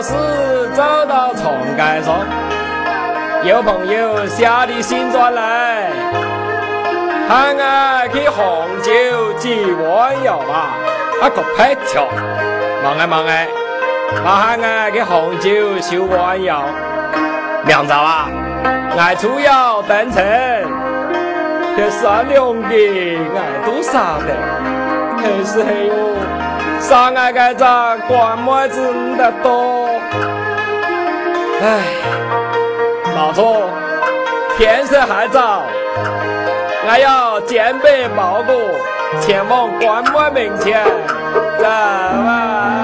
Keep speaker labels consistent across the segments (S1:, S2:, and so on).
S1: 你冒失走到长街上，有朋友下的新庄来，喊俺去杭州接弯腰吧，啊个拍条。忙哎忙哎，他喊俺去红酒修弯腰，明早啊，爱出窑登城，这善良的俺都晓得，可是黑哟，上俺个这关妹子的多，哎，老钟，天色还早，俺要肩背包裹，前往关外门前。走啊，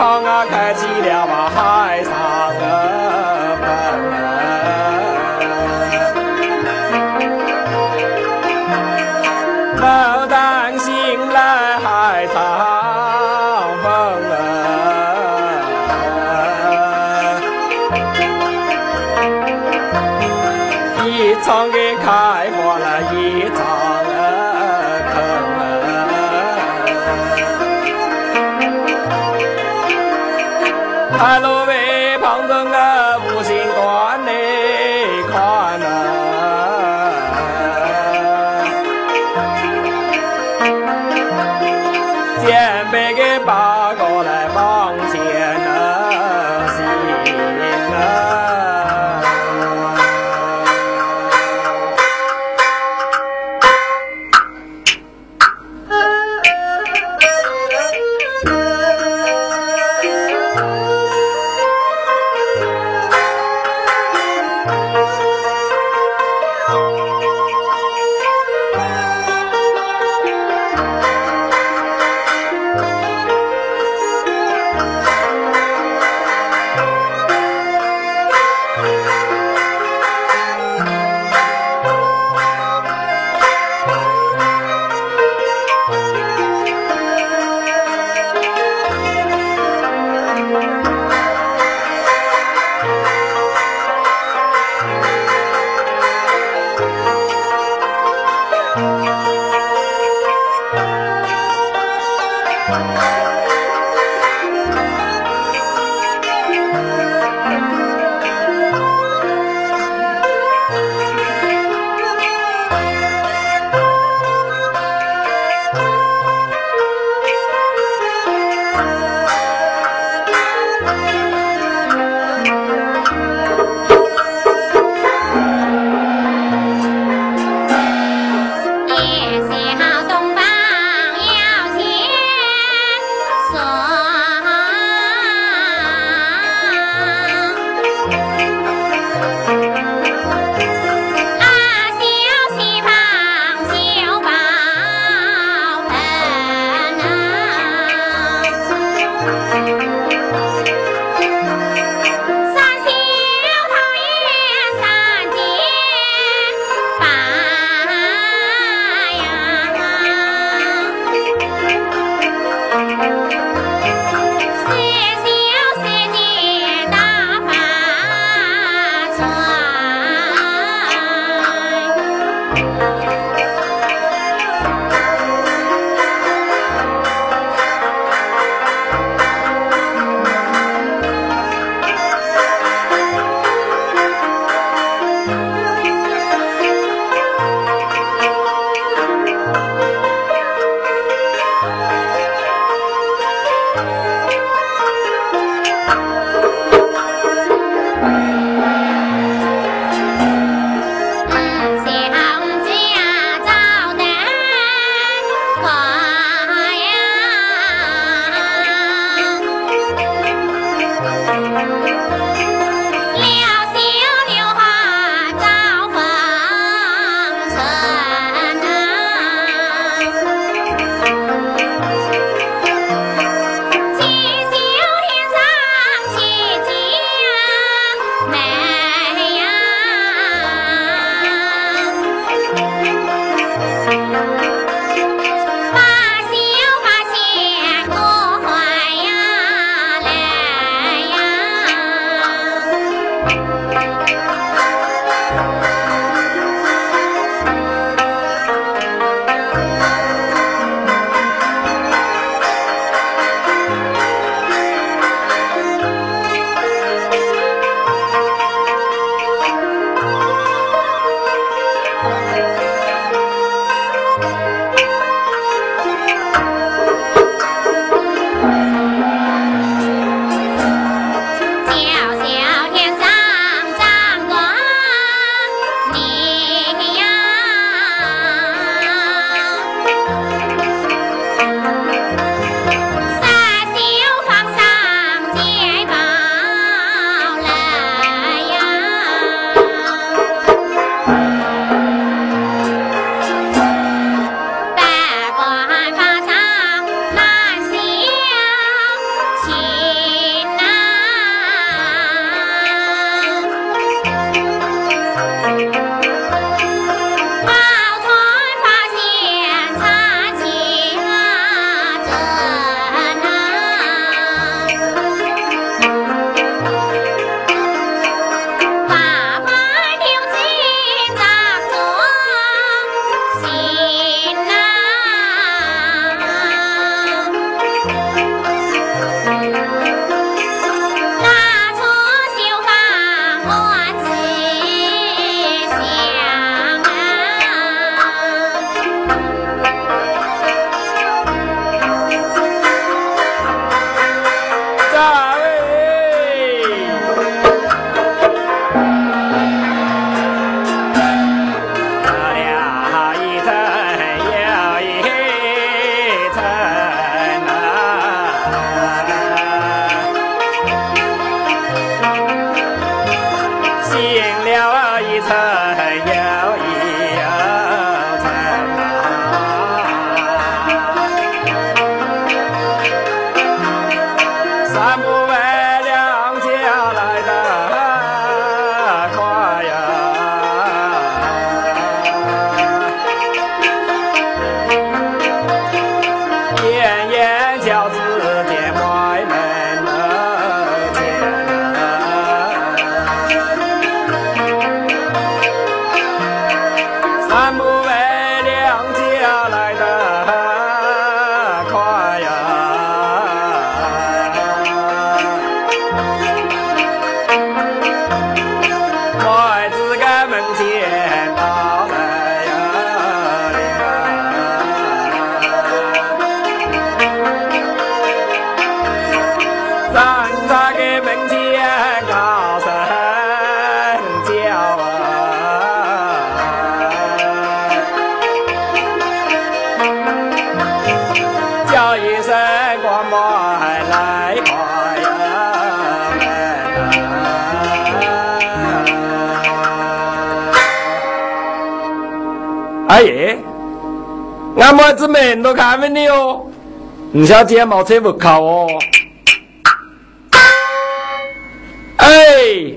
S1: 旁啊，开起了嘛海上的风，牡丹醒来海上风，一场海
S2: 俺妹子们都看问你哦，你小姐冇车不口哦？哎，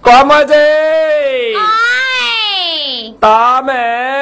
S2: 瓜妹子！
S1: 哎，
S2: 大美。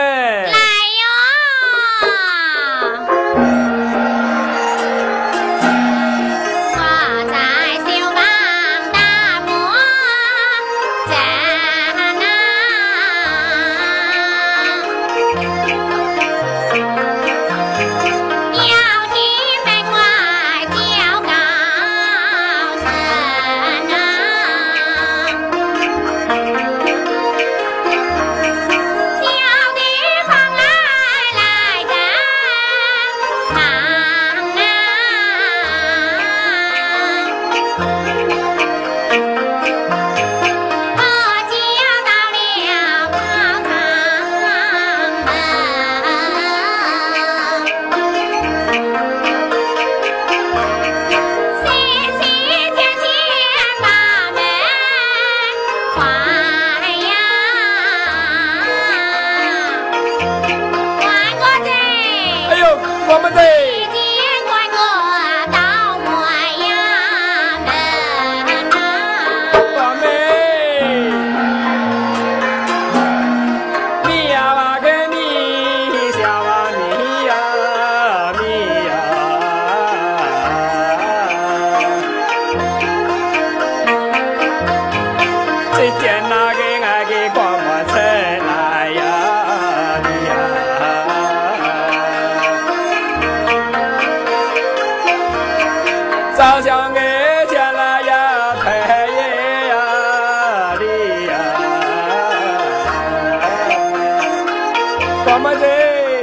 S2: 瓜么子？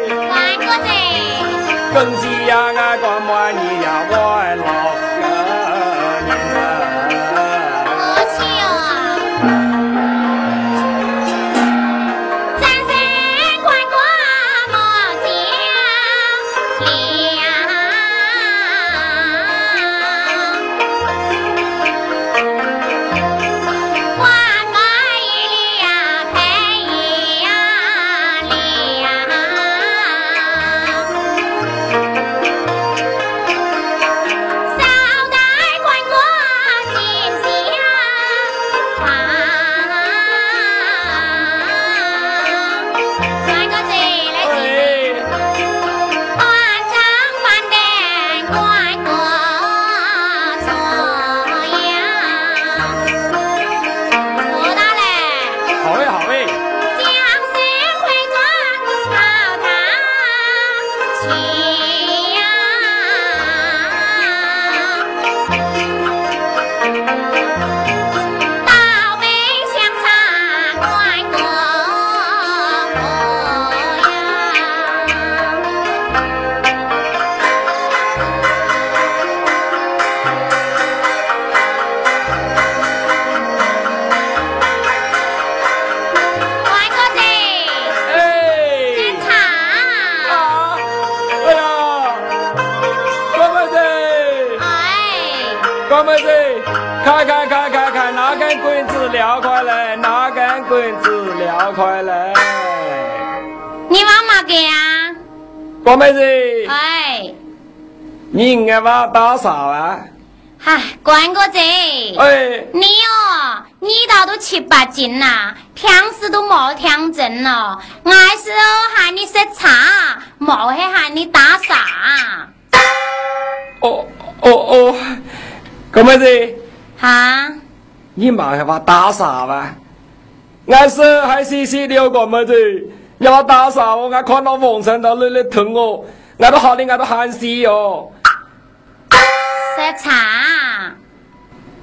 S2: 瓜果子。耕地呀，俺瓜么你呀，我老。你
S1: 爱娃打啥啊？
S2: 嗨，关哥子，
S1: 哎，
S2: 你哦，你倒都七八斤呐，平时都冇听真了，俺是哦喊你食茶，冇去喊你打啥。
S1: 哦哦哦，哥妹子，
S2: 哈，
S1: 你妈爱娃打啥吧？俺是还细细的哥妹子，你娃打啥哦？俺看到风尘到那里疼哦，俺都好的俺都喊死哦。
S2: 食茶。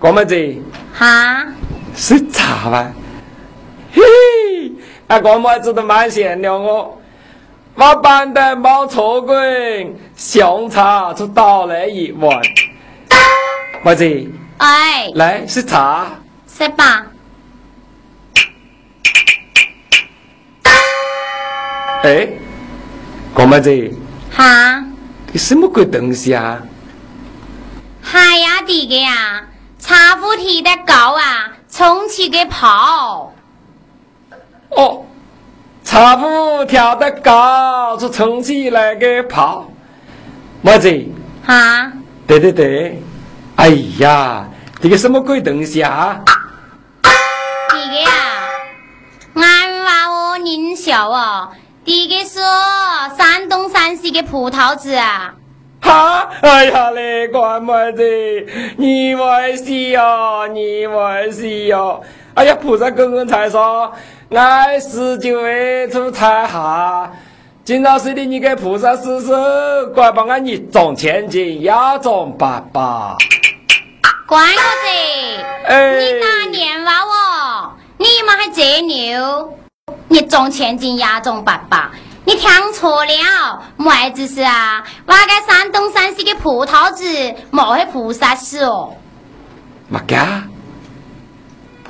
S1: 郭妹子。
S2: 哈，
S1: 是茶吧？嘿嘿，啊，郭妹子都蛮贤良哦。我板凳冇错过，香茶就倒来一碗。妹子，
S2: 哎，
S1: 来是茶。
S2: 食吧。
S1: 哎，郭妹子，
S2: 哈，
S1: 你什么鬼东西啊？
S2: 海呀地个呀，茶壶提得高啊，充气给泡。
S1: 哦，茶壶跳得高，是冲起来给泡。妹子，
S2: 哈，
S1: 对对对，哎呀，这个什么鬼东西啊？
S2: 地个呀，俺娃哦您小哦，这个是山东山西的葡萄籽啊。
S1: 哈！哎呀嘞，关妹子，你没事哦，你没事哦。哎呀，菩萨公公才说，俺十九岁出彩哈，今朝是的，你给菩萨施施，快帮俺你中千金，压中八八。
S2: 关哥子，
S1: 哎
S2: 你哪年娃哦，你妈还贼牛，你中千金压中八百。你听错了，妹子是啊，挖个山东山西的葡萄籽，莫去菩萨是哦。
S1: 嘛干？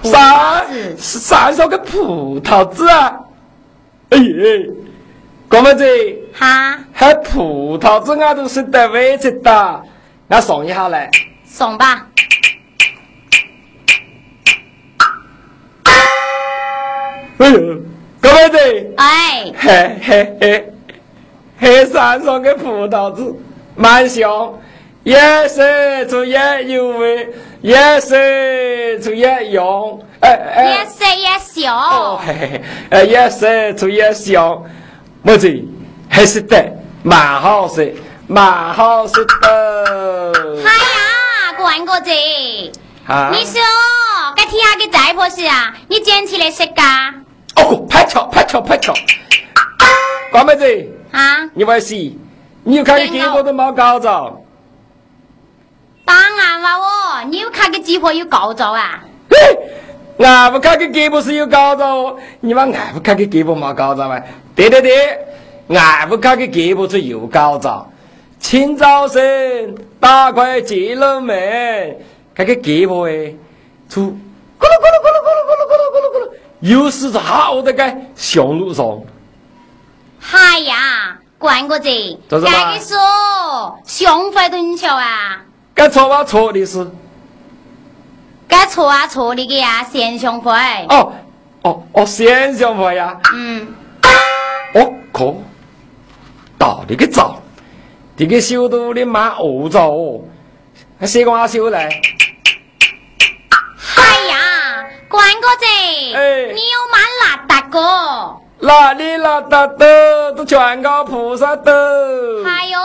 S2: 葡萄
S1: 山
S2: 籽
S1: 山上个葡萄籽啊！哎呀，关妹子，
S2: 哈，
S1: 还葡萄子俺都是得位置的，俺送一下来。
S2: 送吧。
S1: 哎呦，各位子，
S2: 哎，
S1: 嘿嘿嘿，黑山上的葡萄籽蛮香，也是出也有味，也是出也用，哎。哎
S2: 也，是也
S1: 哦
S2: 小。
S1: 嘿嘿嘿，哎也是出也香，妹子还是的蛮好吃，蛮好吃的。
S2: 哎呀，关哥子，
S1: 啊
S2: 你说该天下个寨婆是啊，你捡起来食噶？
S1: 哦，拍巧拍巧拍巧，关妹子。
S2: 啊，
S1: 你玩戏，你又看个胳膊都没搞着。
S2: 当然了哦，你又看个鸡婆有高招啊？
S1: 嘿，俺不看个胳膊是有搞着哦，你妈俺不看个胳膊没搞着吗？对对对，俺不看个胳膊是有搞着。清早晨打开进了门，看个胳膊哎，出咕噜咕噜咕噜咕噜咕噜咕噜咕噜咕噜，又是好的个小路上。
S2: 嗨呀，关哥子，该个说胸怀臀小啊，
S1: 该错啊错的是。
S2: 该错啊错的个呀，先胸怀。
S1: 哦哦哦，先生会呀。
S2: 嗯，
S1: 哦，可，到底个早，这个修都你蛮恶早哦，还谁管修来？
S2: 关哥子，
S1: 哎
S2: 你有蛮邋遢个。
S1: 哪里邋遢的都全靠菩萨的，
S2: 哎呦，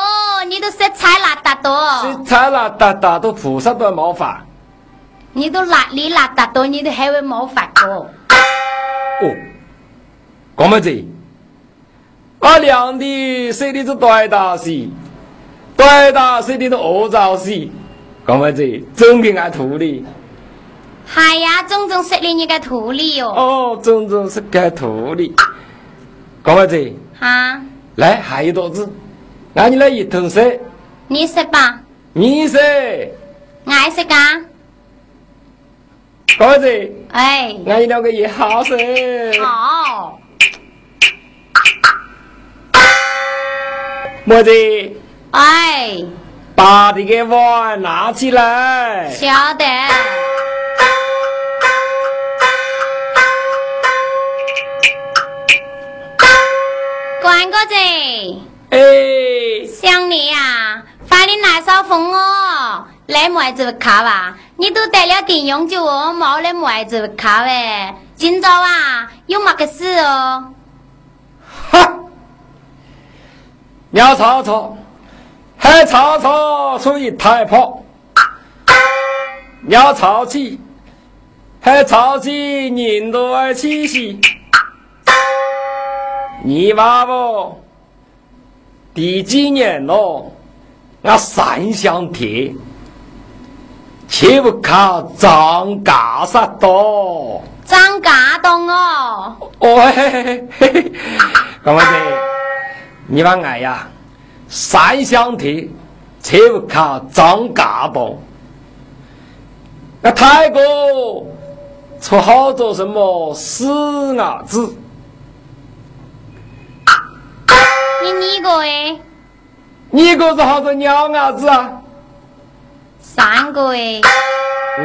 S2: 你都食菜邋遢多，
S1: 是才邋遢的都菩萨都没法。
S2: 你都邋里邋遢多，你都还会冇法个。
S1: 哦，讲么子？我两的谁的是对大戏，对大谁的是恶造戏，讲么子？真给俺徒弟。
S2: 系呀，种种是你你个徒弟哟。
S1: 哦，种种是个徒弟。高妹子。
S2: 啊。
S1: 来，还有多子，那你来一同说。
S2: 你说吧。
S1: 你说。
S2: 俺说个。
S1: 高妹子。
S2: 哎。
S1: 俺你两个也好说。
S2: 好。
S1: 妹子。
S2: 哎。
S1: 把这个碗拿起来。
S2: 晓得。子，
S1: 哎，
S2: 想你呀，快点来烧风哦！来妹子卡吧，你都带了电用酒哦，冇来妹子卡喂。今朝啊，有么个事哦？
S1: 哈！鸟草草，海草草出一台炮，鸟草起，海草起，人多爱气息。你娃不？第几年咯？我三相贴，切不靠张嘎杀多。
S2: 张嘎东哦。
S1: 哦嘿嘿嘿嘿，干嘛子？你把爱呀，三相贴，切不靠张嘎东。那泰国出好多什么死伢子？
S2: 你你个哎？
S1: 你个是好多鸟伢子啊？
S2: 三个哎？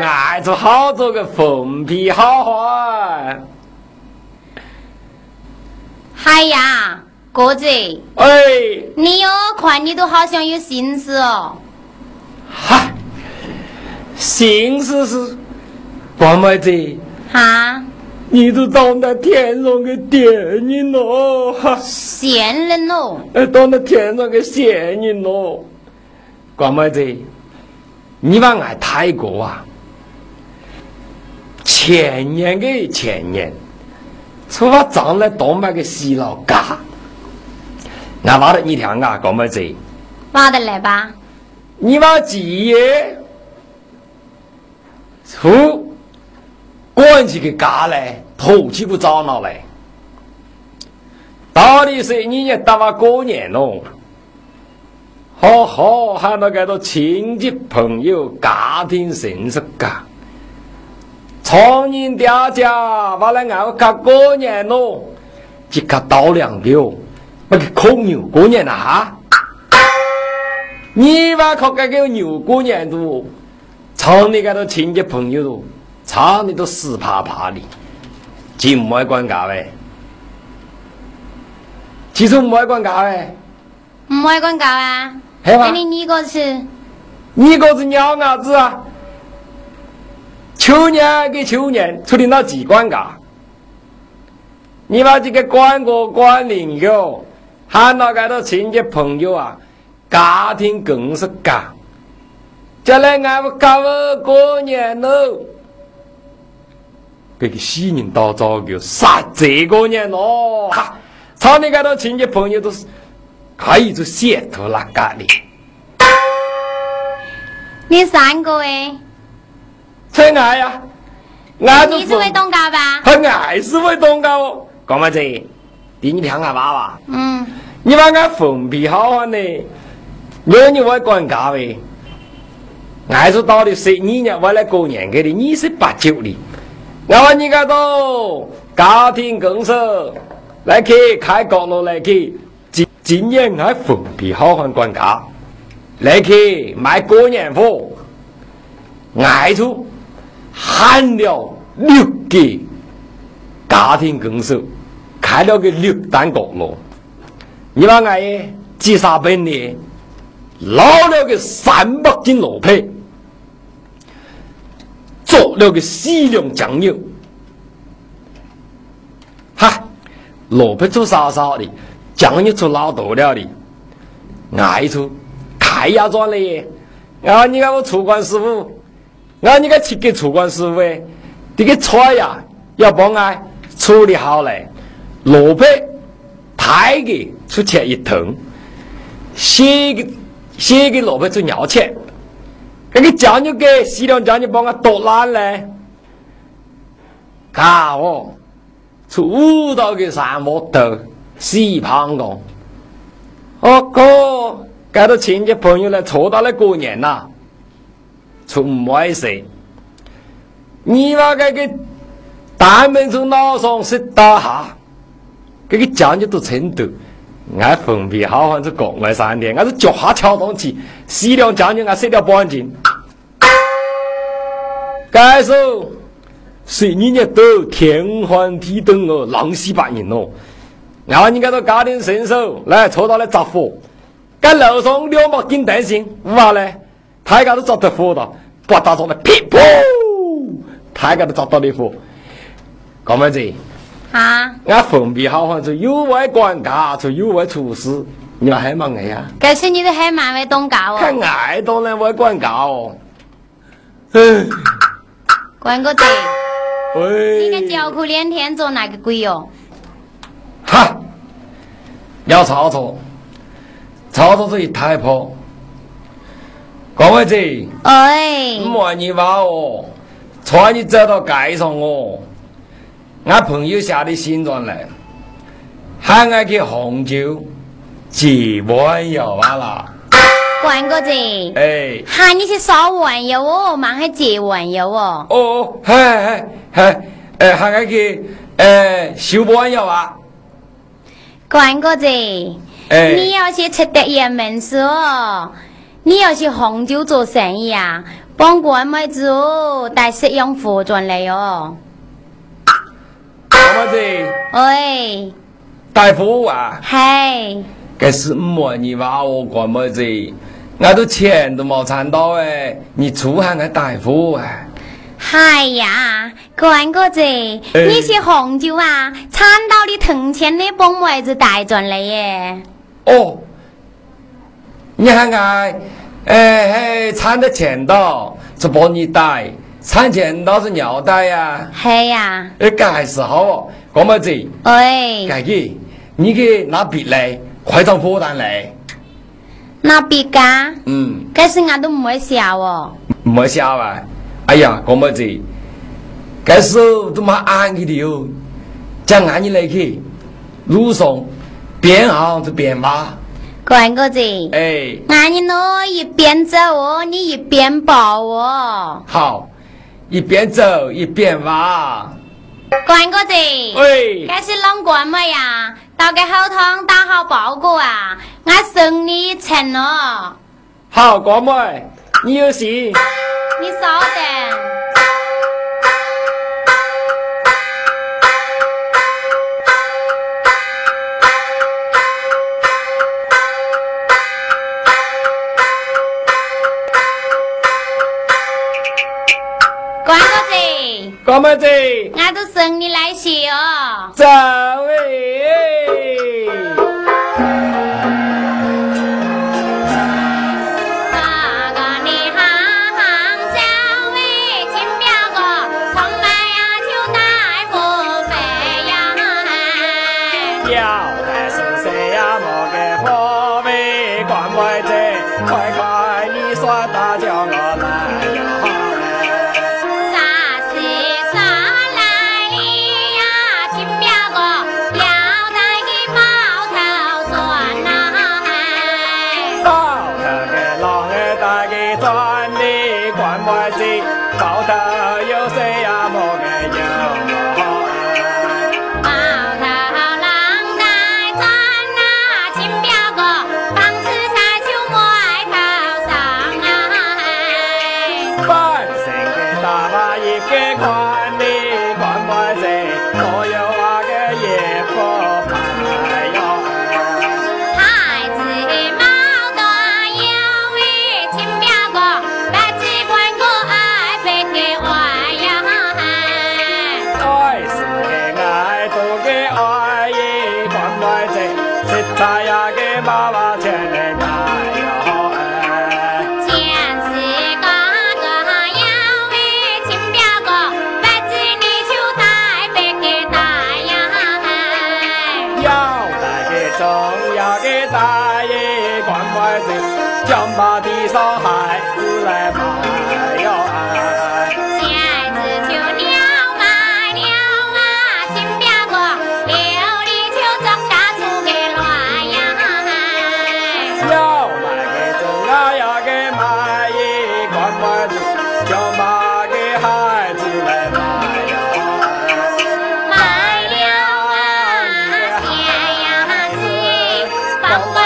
S1: 爱着好多个凤皮好汉。
S2: 嗨呀，哥子。
S1: 哎。
S2: 你哟，看你都好像有心思哦。
S1: 嗨，心思是，王妹子。
S2: 哈。
S1: 你都当那天上的电影喽，哈！
S2: 仙人喽！
S1: 哎，当那天上的仙人喽！关妹子，你把俺泰国啊？前年的前年，出发长来多么个西老嘎，俺挖的你听啊，关妹子。
S2: 挖得来吧？
S1: 你把几爷出。关起个家来，头起不着脑来。到底是你也打发过年喽？好好喊到个多亲戚朋友、家庭认识噶。常年调家，我来俺家过年喽，即刻到两表，那个空牛过年呐哈？你把靠这个牛过年都，常年个多亲戚朋友都。吵你都死怕怕的，既唔爱管教喂，其实唔爱管教喂，
S2: 唔爱管教啊？那你你个是？
S1: 你个是鸟伢子啊？去年跟去年出领导几管教？你把这个管过管领哟，喊到个多亲戚朋友啊，家庭更是干，将来俺们搞过年喽。这个喜人到早就杀这个年咯，哈！朝你看到亲戚朋友都是可以做血头那干的。
S2: 你三个哎？
S1: 真爱呀！爱
S2: 你是会东高吧？
S1: 他爱是会东高哦。干嘛子？第你听俺爸爸。
S2: 嗯。
S1: 你把俺封闭好好的，有你我管家呗。俺是到底是你呢？我来过年给的，你是八九的。要么你个都家庭公社来去开角落来去，今今年还封闭好汉管家来去卖过年货，外出喊了六个家庭公社，开了个六单角落，你把俺几沙本的捞了个三百斤罗皮。做了个西凉酱油，哈，萝卜做沙沙的，酱油做老多了的，爱出太要装了耶！啊，你看我厨管师傅，啊，你看去给厨管师傅哎，这个菜呀要帮俺处理好嘞，萝卜太给出钱一桶，写个写个萝卜做尿钱。那个酱油给西凉酱油帮我剁烂嘞，看哦，出五道个山木头洗胖个，哦哥，该到亲戚朋友来凑到来过年呐，出唔坏事。你把这个大门从脑上是打下，这个酱油都称得。俺封闭好汉子国外三天，俺是脚下跳动起，西凉将军俺射掉半斤。该说，谁你年都天荒地动哦，狼稀半人哦。然后你给他加点伸手，来抽到来着火。在路上两把紧担心，五下嘞，太高都着得火了，不打着了，噼噗，太高都着到的火。哥们子，
S2: 啊，
S1: 俺封闭好房子有外管家，就有外厨师，你们还忙哎呀？
S2: 可是你都还蛮会懂教哦。
S1: 还爱当人外管家哦。嗯，
S2: 关哥子，
S1: 喂，
S2: 你个叫苦连天做哪个鬼哟？
S1: 哈，要操作，操作这一台破。各位子，
S2: 哎，
S1: 唔话你话哦，穿你走到街上哦，俺朋友下的新装来，喊我去杭州几碗药啊啦。
S2: 关哥子，
S1: 哎，
S2: 喊你去烧玩油哦，忙还接玩油哦。
S1: 哦，嗨嗨嗨，哎，喊我去，哎，修碗药啊。
S2: 关哥子，
S1: 哎
S2: 你要去吃得盐门市哦，你要去杭州做生意啊，帮关妹子哦带食用服装来哦。
S1: 子，
S2: 喂，
S1: 大夫啊，
S2: 嘿，
S1: 这是么你话哦，哥们子，俺都钱都冇赚到哎，你出喊俺大夫哎。
S2: 嗨呀，关哥子，你去红酒啊，产到的铜钱的帮妹子带转来耶。
S1: 哦，你喊俺，哎嘿，产的钱到是帮你带，产前老是尿带呀，
S2: 嘿呀，
S1: 哎，这还是好哦，哥们子，
S2: 哎，
S1: 该去，你给拿笔来，快张火单来，
S2: 拿笔噶，
S1: 嗯，
S2: 可是俺都唔会笑哦。
S1: 没笑啊，哎呀，哥们子，这时候都蛮安逸的哟，讲俺你来去，路上边行就边骂，
S2: 关哥子，
S1: 哎，
S2: 俺你喏一边走哦，你一边抱哦。
S1: 好，一边走一边挖，
S2: 关哥子，
S1: 喂。
S2: 这是啷个么呀？到给后堂打好包裹啊，俺送你一程哦。
S1: 好，哥妹，你有事。
S2: 你稍等。子，
S1: 哥妹子，
S2: 俺都送你来气哦。
S1: 走喂！子，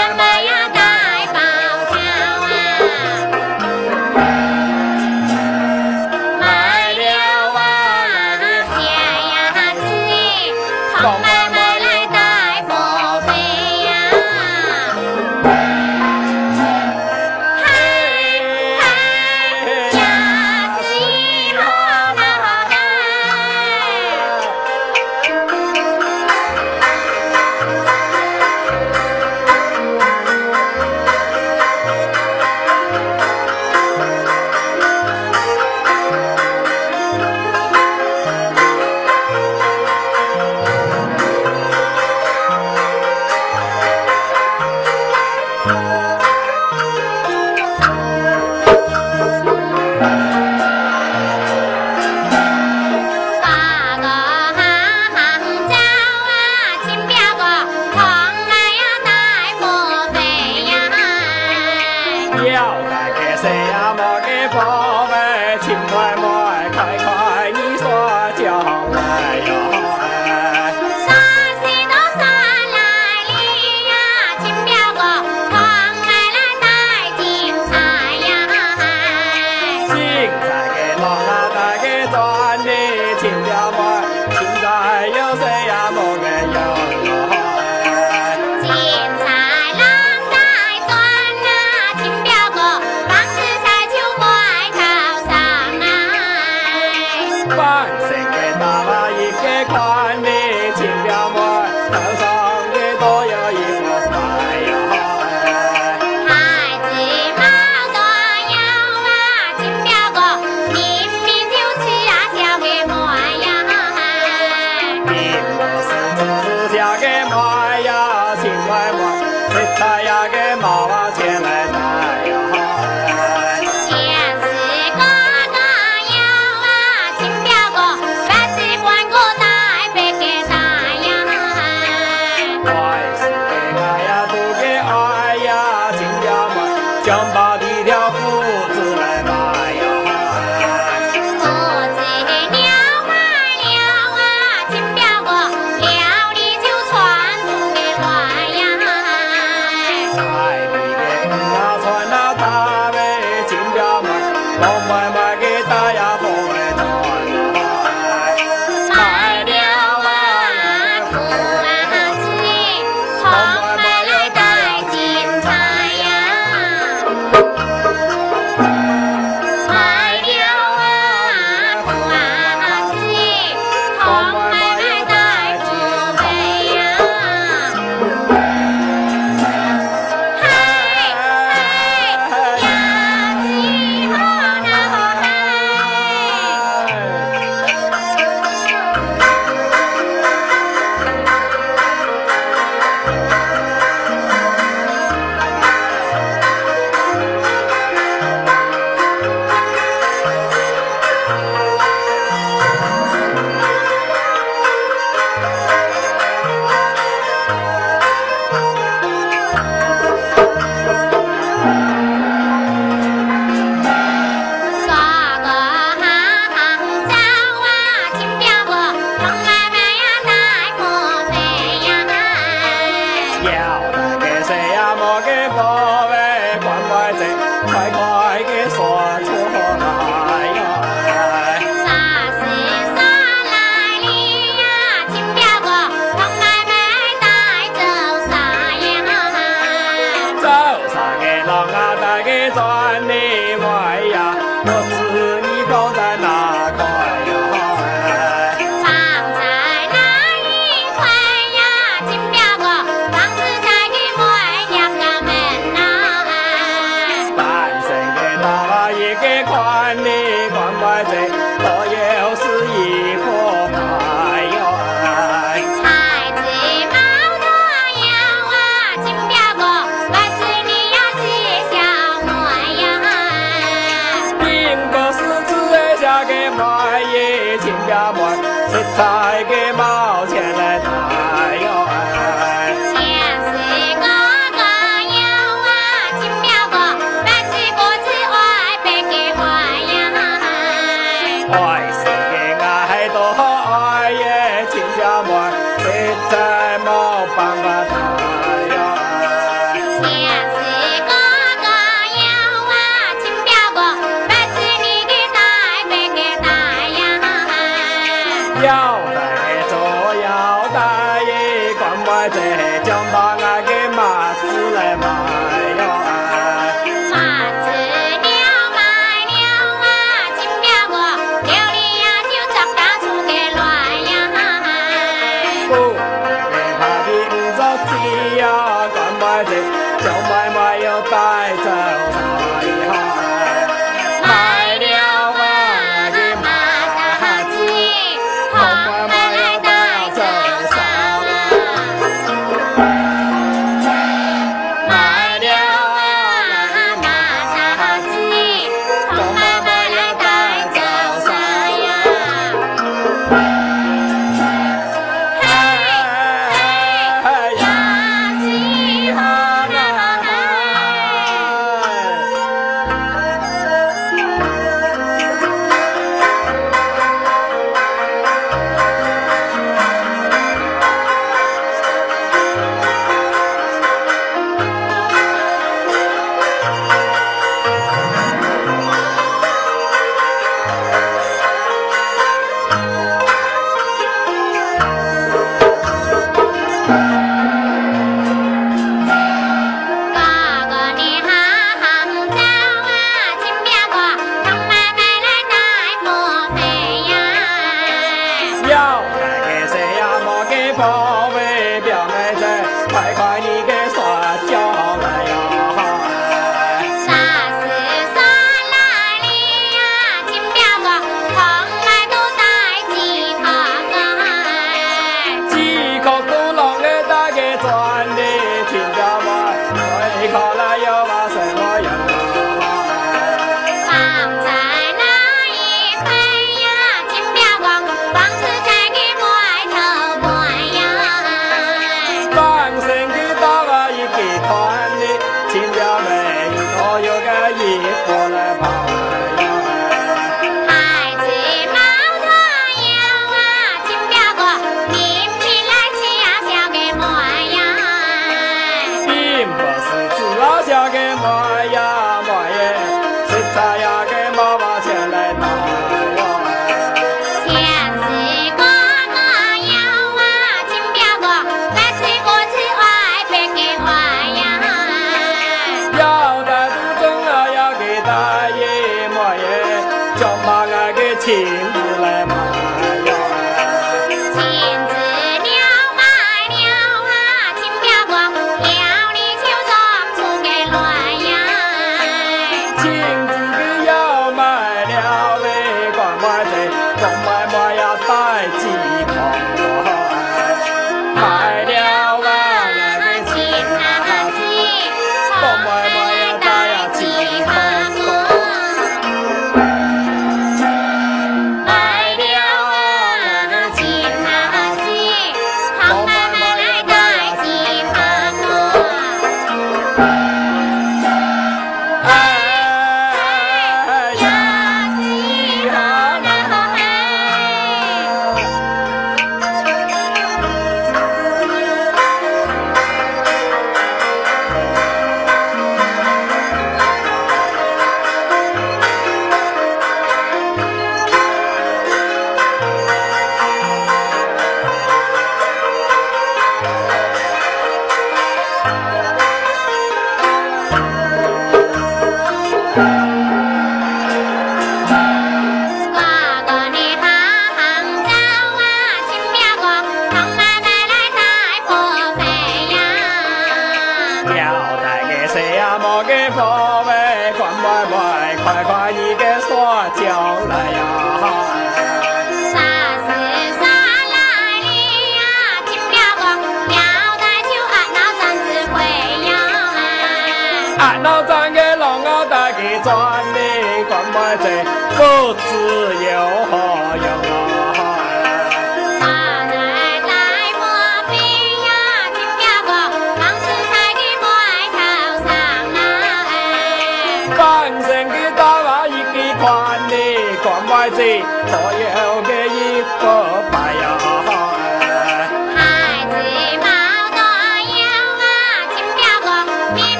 S1: 高在哪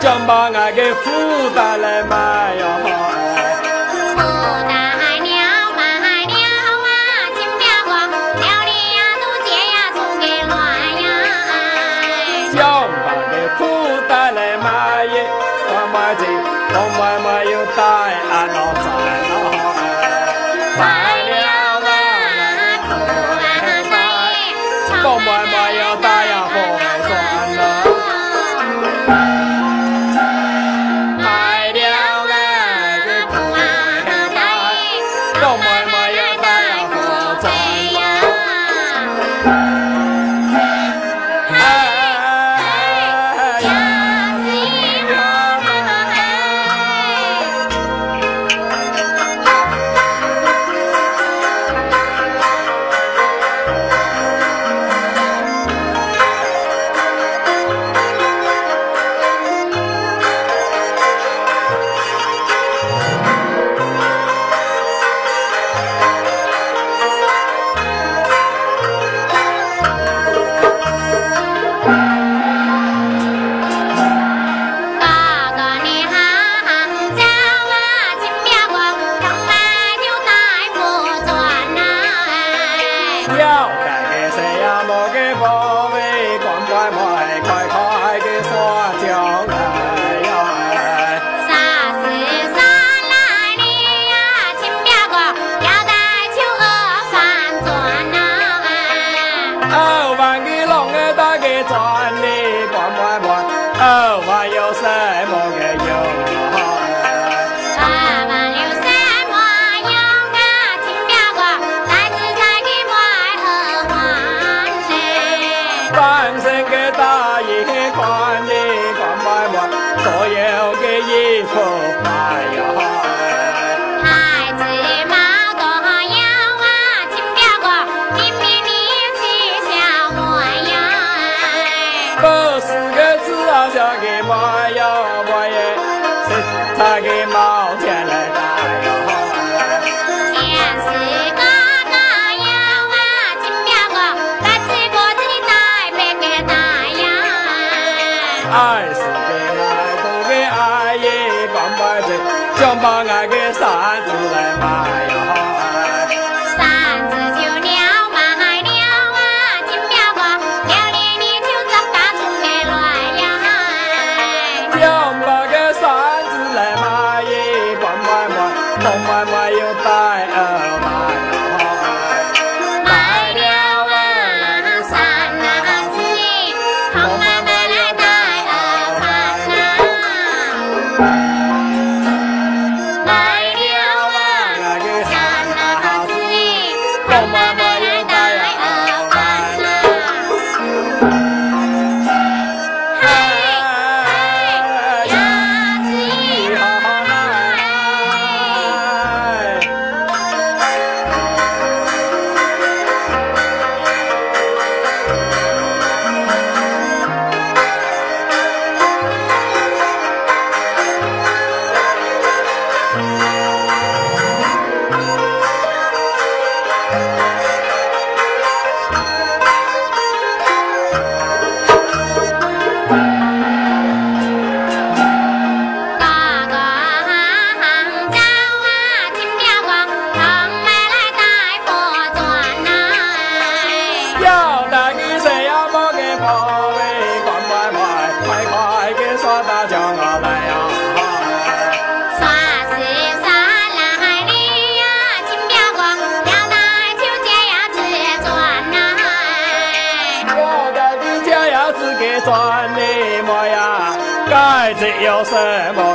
S1: 想，把俺给负担来卖呀！什么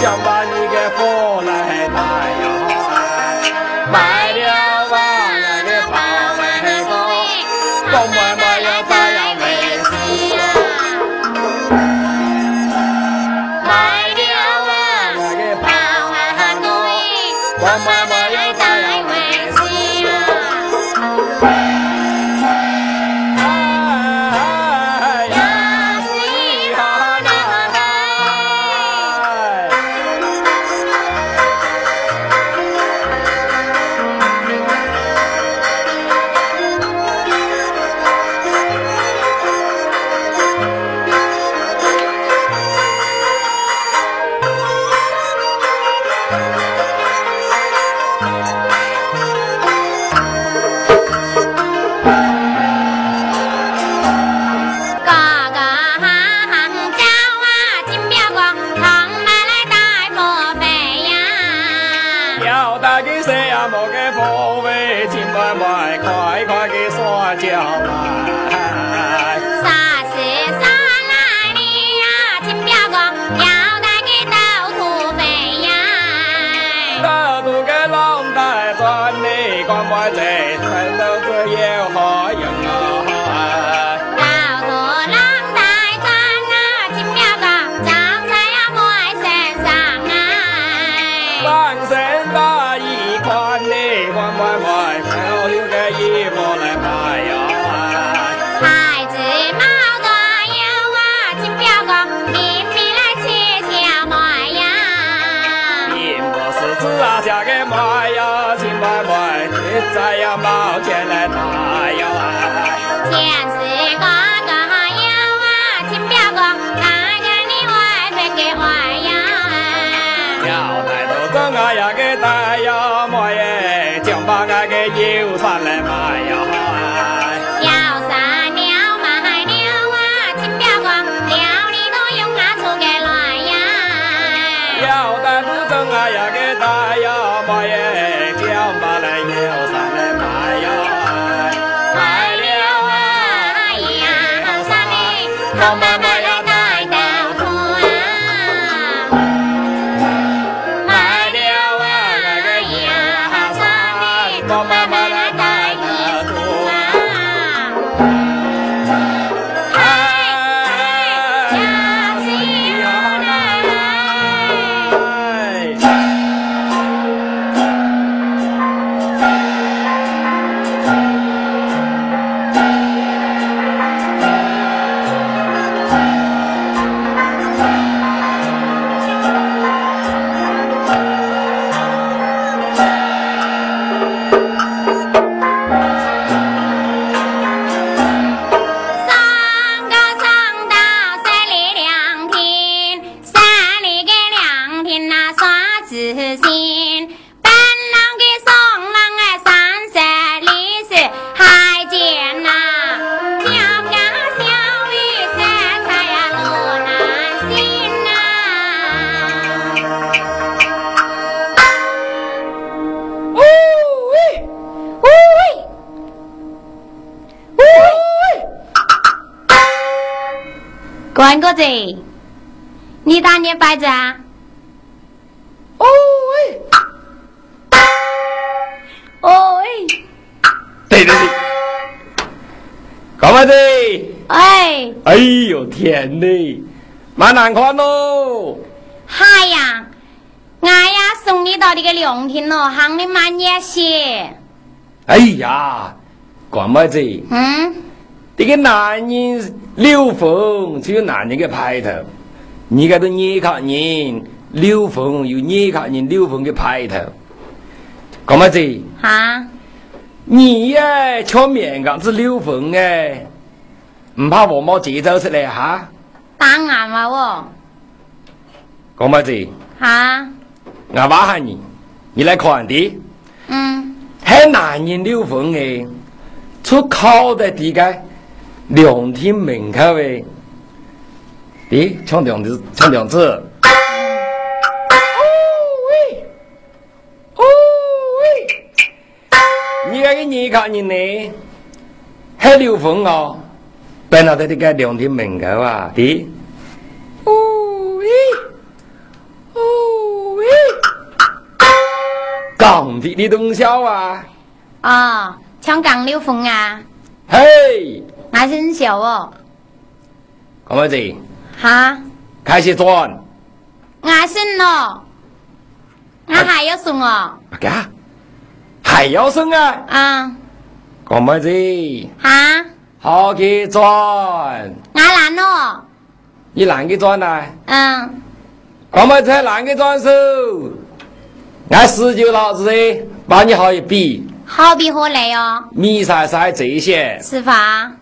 S2: Jamba. 上把个
S1: 个酒上来嘛呀
S2: ！Mama. 子，你打你摆子啊？
S1: 哦喂，
S2: 哦喂，
S1: 对对对，干嘛子，
S2: 哎，
S1: 哎呦天呐，蛮难看喽！
S2: 嗨呀，俺呀送你到这个凉亭了，喊你慢点些。
S1: 哎呀，高妹子，
S2: 嗯。
S1: 这个男人刘峰只有男人的派头，你个都捏卡人刘峰有捏卡人刘峰的派头，干么子？
S2: 啊？
S1: 你呀，敲面杠子刘峰哎，不怕黄毛节奏出来哈？
S2: 当然了哦。
S1: 讲么子？
S2: 哈？
S1: 我挖下你，你来看的？
S2: 嗯。
S1: 还男人刘峰诶，出考的地界两天门口诶，咦，唱两次，唱两次。哦喂，哦喂，你个个你看人呢？喺六分哦，本来在这个两天门口啊，的。哦喂，哦喂。港地的你懂晓啊？
S2: 哦，唱港六风啊！
S1: 嘿，
S2: 还是很小哦。
S1: 干么子？
S2: 哈？
S1: 开始转。
S2: 还是咯，我还要送哦。
S1: 干？还要送啊？
S2: 啊。
S1: 干么子？
S2: 哈？
S1: 好去转。
S2: 我难咯。
S1: 你难去转呐？
S2: 嗯。
S1: 干么子难去转手？俺十九老子的，把你好一比，
S2: 好比何来哦？
S1: 米晒晒这些，
S2: 是吧？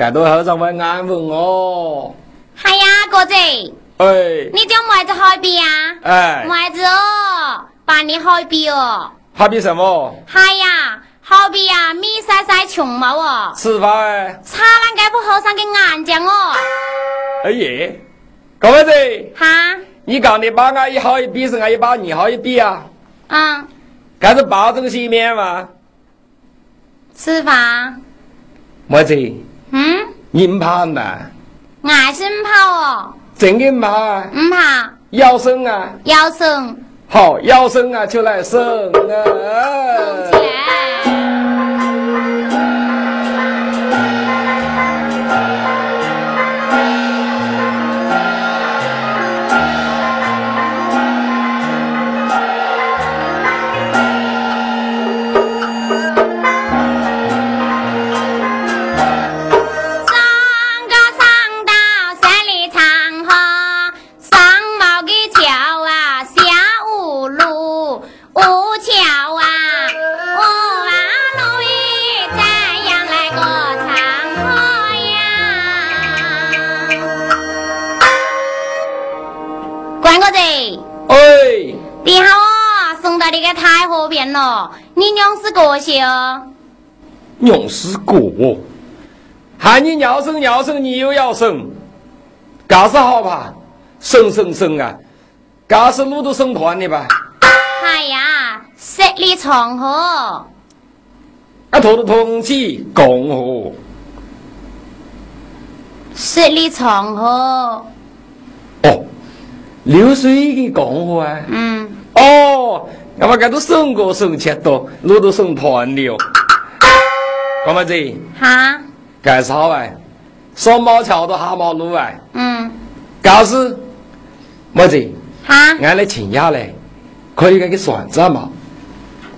S1: 该多后生会安稳哦。
S2: 哎呀，哥子，
S1: 哎，
S2: 你叫麦子好比啊？
S1: 哎，
S2: 麦子哦，把你好比哦。
S1: 好比什么？
S2: 哎呀，好比呀，米晒晒穷毛哦。
S1: 吃饭哎。
S2: 擦烂该副后生给俺讲哦。
S1: 哎耶，干么子？
S2: 哈？
S1: 你讲的把俺一好一比，是俺一把你好一比啊？
S2: 嗯。
S1: 这是包中西面嘛？
S2: 吃饭。
S1: 么子？
S2: 嗯。
S1: 你唔怕嘛？
S2: 俺是唔怕哦。
S1: 真的唔怕？
S2: 唔怕。
S1: 要生啊？
S2: 要生。
S1: 好，要生啊，就来生啊。
S2: 生起来。太河边了，你娘是个些哦？
S1: 娘是过，喊你要生要生，你又要生，干是好吧？生生生啊，嘎是路都生团的吧？
S2: 哎呀，十里长河，
S1: 啊，头的同起共和，
S2: 十里长河。
S1: 哦，流水的共和啊。
S2: 嗯。
S1: 哦。那么，搿都送过送钱多，路都送团了。干么子？
S2: 哈？
S1: 干啥哎？双毛桥都哈毛路哎。
S2: 嗯。
S1: 告诉么子？
S2: 哈？
S1: 俺来请假嘞，可以给个算账嘛？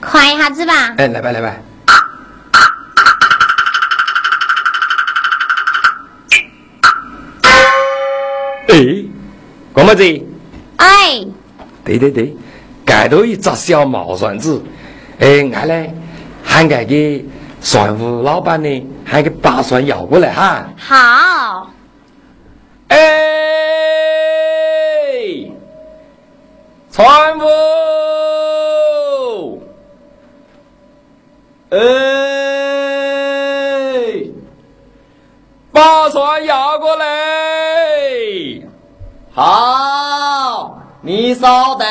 S2: 快一下子吧。
S1: 哎，来吧来吧。哎，干么子？
S2: 哎。
S1: 对对对。盖头一扎小毛算子，哎，俺嘞喊俺个算务老板呢，喊个把算要过来哈。
S2: 好。
S1: 哎，船务，哎，把船摇过来。
S3: 好，你稍等。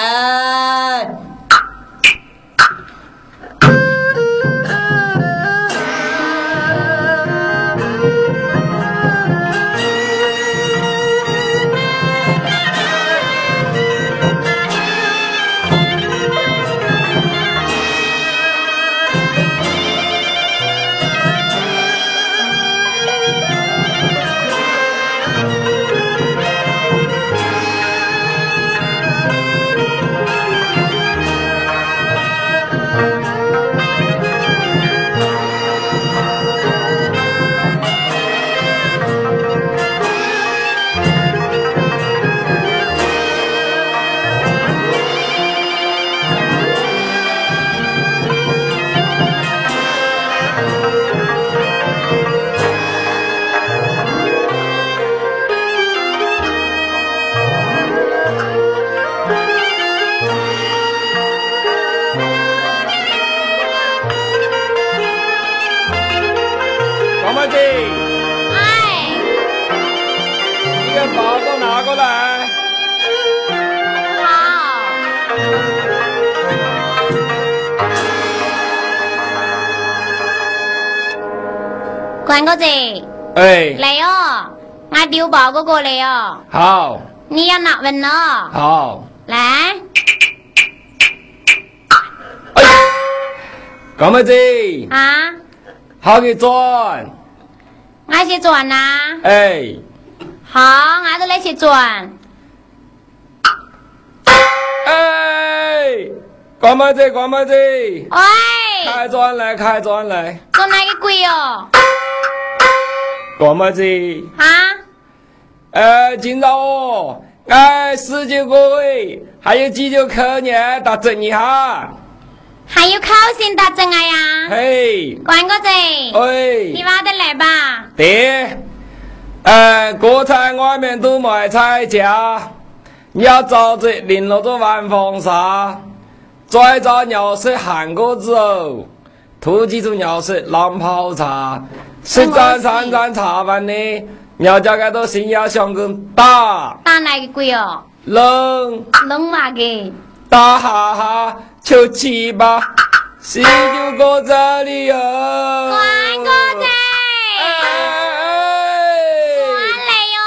S1: 过来
S2: 哦。
S1: 好，
S2: 你要拿稳哦。
S1: 好。
S2: 来，
S1: 哎，干么子？
S2: 啊，
S1: 好给转。
S2: 俺去转呐。
S1: 哎，
S2: 好，俺都来去转。
S1: 哎，干么子？干么子？
S2: 喂，
S1: 开转来，开转来。
S2: 转哪个鬼哦？
S1: 干么子？
S2: 啊？
S1: 呃，今朝哦，哎，十九各位，还有几节课呢，打整一下。
S2: 还有考试打针啊呀？
S1: 嘿，
S2: 关哥子，
S1: 哎。
S2: 你，挖得来吧？
S1: 对，呃，锅菜外面都卖菜价，你要找着淋了个晚风沙，再找尿水汗锅子哦，吐几组尿水浪泡茶，吃早餐蘸茶饭的，尿家个都心要想跟打
S2: 打哪个鬼哦？
S1: 冷
S2: 冷嘛个？
S1: 打哈哈求七八，十九个这里哟。
S2: 关哥子，转来哟！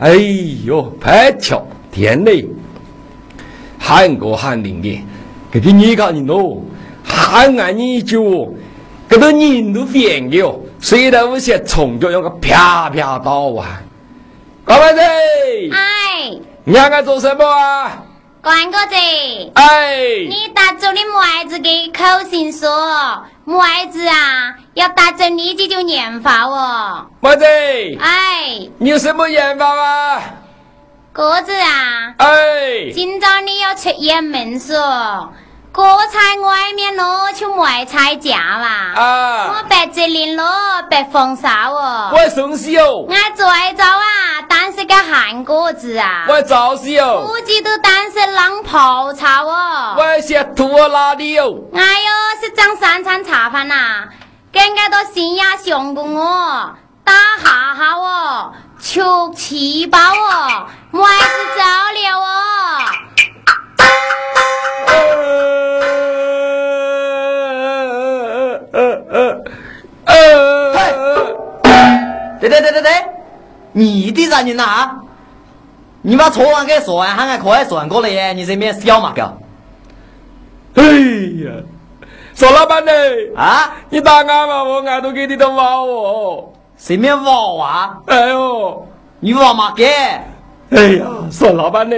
S1: 哎呦，拍巧天嘞！喊过喊灵的，这个你看人喽，喊俺你就，这个人都变的哦，谁都有些虫就用个啪啪倒啊！高妹子，
S2: 哎，
S1: 你看俺做什么啊？
S2: 关哥子，
S1: 哎，
S2: 你打走的妹子给口信说，妹子啊，要打走你这就念法哦。
S1: 妹子，
S2: 哎，
S1: 你有什么研发啊？
S2: 哥子啊，
S1: 哎，
S2: 今朝你要出远门说，锅菜外面咯去买菜价嘛。我
S1: 啊，
S2: 白这里咯，白风沙哦。
S1: 我送喜哦，
S2: 俺最早啊，单是个韩果子啊，
S1: 我早喜哦，
S2: 估计都单是浪泡茶哦。
S1: 我写拖拉的哦。
S2: 哎呦，是张三餐茶饭呐，跟个都心呀相公哦，打哈哈哦，求七包哦，我还是走了哦。
S3: 对对对对对，你的人人呐，你把错完给说完，喊俺快算过来耶！你这边小嘛个
S1: 哎呀，说老板呢？
S3: 啊？
S1: 你打俺嘛，我俺都给你的娃哦。
S3: 谁面娃娃？
S1: 哎呦，
S3: 你娃嘛给？
S1: 哎呀，说老板呢？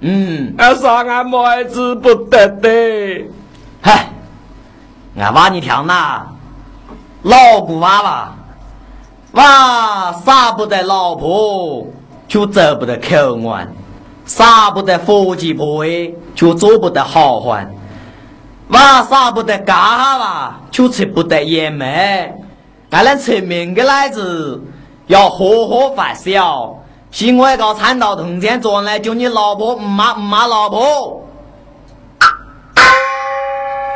S3: 嗯，
S1: 俺杀俺妹子不得的。
S3: 嗨，俺娃你听呐，老不娃娃，哇，舍不得老婆，就走不得口岸；舍不得夫妻配，就做不得好汉；哇，舍不得家哈娃，就吃不得烟煤。俺们村民的奶子要呵呵发笑，是我一个产道同前转来叫你老婆唔骂唔骂老婆。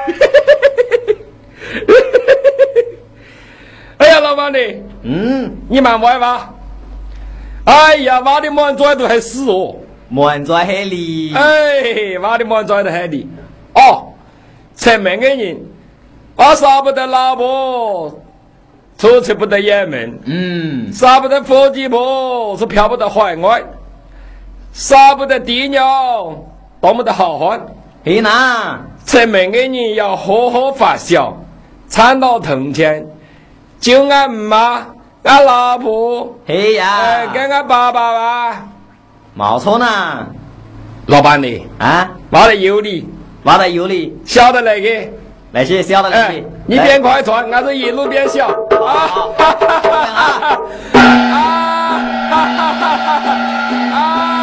S3: 嘿嘿嘿嘿嘿嘿
S1: 嘿嘿嘿嘿嘿。哎呀，老板的？
S3: 嗯，
S1: 你慢歪吧。哎呀，挖的满拽都还死哦！
S3: 满在海里。
S1: 哎，挖的满拽得很的。哦，成名的人，我杀不得老婆，出去不得也门。
S3: 嗯，
S1: 杀不得夫妻婆，是漂不得海外；杀不得爹娘，当不得好汉。
S3: 嘿呐，
S1: 成名的人要好好发小，参到铜钱，就俺妈、俺老婆，
S3: 嘿呀
S1: 哎，，跟俺爸爸吧。
S3: 冇错呐。
S1: 老板的，
S3: 啊，
S1: 挖的有理，
S3: 挖得有理，
S1: 晓得那个。
S3: 那些晓得那
S1: 哎
S3: 些。，
S1: 你边快传，俺是一路边笑。啊！
S3: 哈哈哈哈哈
S1: 啊！